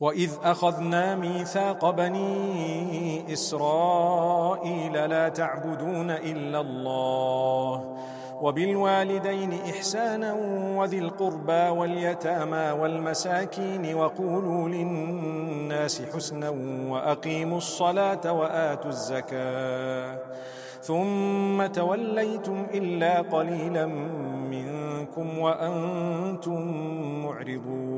واذ اخذنا ميثاق بني اسرائيل لا تعبدون الا الله وبالوالدين احسانا وذي القربى واليتامى والمساكين وقولوا للناس حسنا واقيموا الصلاه واتوا الزكاه ثم توليتم الا قليلا منكم وأنتم معرضون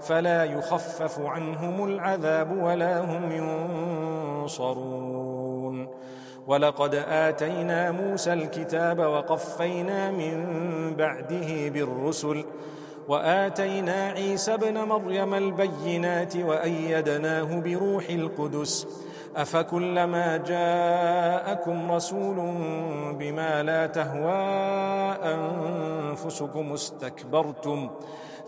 فلا يخفف عنهم العذاب ولا هم ينصرون. ولقد آتينا موسى الكتاب وقفينا من بعده بالرسل وآتينا عيسى ابن مريم البينات وأيدناه بروح القدس. أفكلما جاءكم رسول بما لا تهوى أنفسكم استكبرتم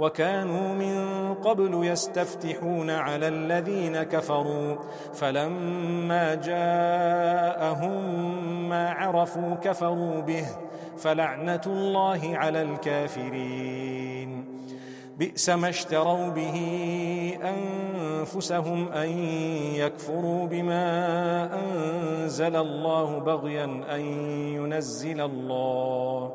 وكانوا من قبل يستفتحون على الذين كفروا فلما جاءهم ما عرفوا كفروا به فلعنة الله على الكافرين. بئس ما اشتروا به أنفسهم أن يكفروا بما أنزل الله بغيا أن ينزل الله.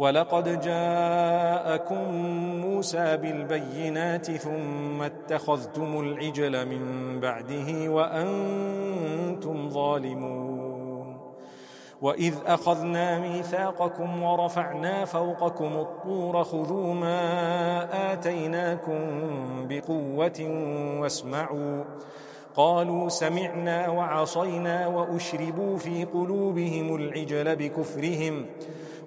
ولقد جاءكم موسى بالبينات ثم اتخذتم العجل من بعده وأنتم ظالمون وإذ أخذنا ميثاقكم ورفعنا فوقكم الطور خذوا ما آتيناكم بقوة واسمعوا قالوا سمعنا وعصينا وأشربوا في قلوبهم العجل بكفرهم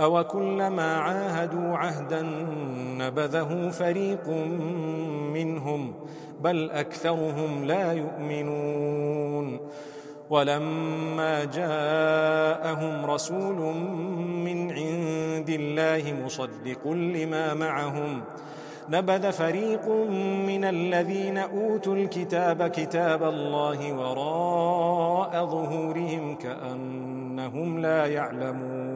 أوكلما عاهدوا عهدا نبذه فريق منهم بل أكثرهم لا يؤمنون ولما جاءهم رسول من عند الله مصدق لما معهم نبذ فريق من الذين اوتوا الكتاب كتاب الله وراء ظهورهم كانهم لا يعلمون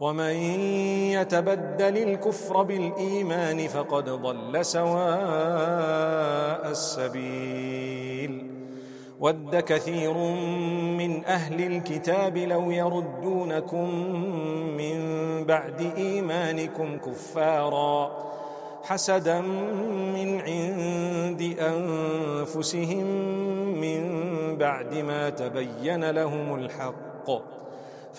ومن يتبدل الكفر بالإيمان فقد ضل سواء السبيل. ود كثير من أهل الكتاب لو يردونكم من بعد إيمانكم كفارا. حسدا من عند أنفسهم من بعد ما تبين لهم الحق.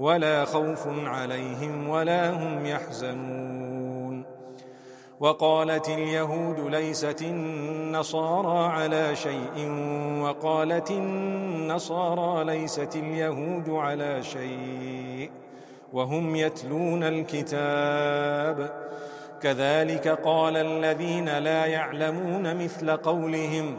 ولا خوف عليهم ولا هم يحزنون. وقالت اليهود ليست النصارى على شيء وقالت النصارى ليست اليهود على شيء وهم يتلون الكتاب. كذلك قال الذين لا يعلمون مثل قولهم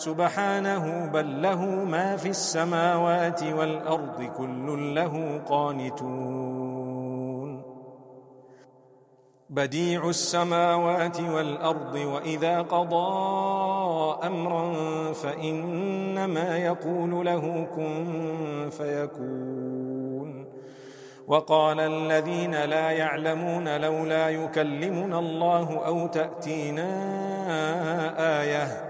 سبحانه بل له ما في السماوات والأرض كل له قانتون. بديع السماوات والأرض وإذا قضى أمرا فإنما يقول له كن فيكون. وقال الذين لا يعلمون لولا يكلمنا الله أو تأتينا آية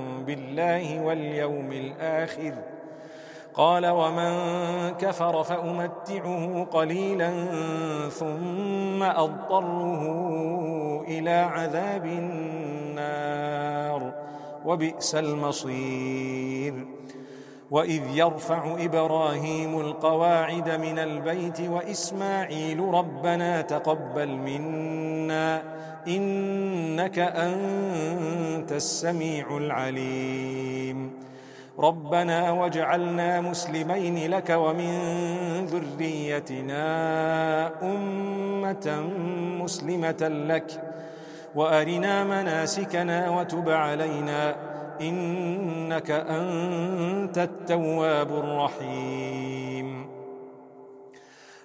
بالله واليوم الآخر. قال ومن كفر فأمتعه قليلا ثم أضطره إلى عذاب النار. وبئس المصير. وإذ يرفع إبراهيم القواعد من البيت وإسماعيل ربنا تقبل منا. إنك أنت السميع العليم. ربنا واجعلنا مسلمين لك ومن ذريتنا أمة مسلمة لك. وأرنا مناسكنا وتب علينا. إنك أنت التواب الرحيم.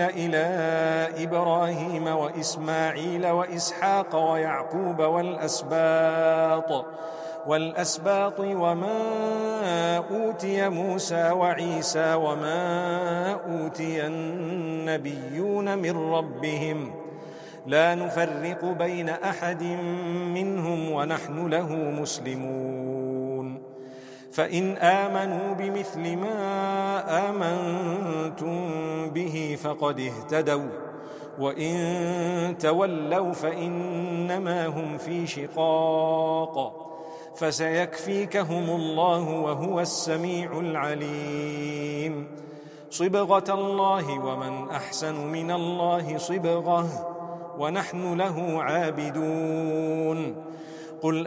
انزل إلى إبراهيم وإسماعيل وإسحاق ويعقوب والأسباط والأسباط وما أوتي موسى وعيسى وما أوتي النبيون من ربهم. لا نفرق بين أحد منهم ونحن له مسلمون. فإن آمنوا بمثل ما آمنتم به فقد اهتدوا. وإن تولوا فإنما هم في شقاق. فسيكفيكهم الله وهو السميع العليم. صبغة الله ومن أحسن من الله صبغة ونحن له عابدون. قل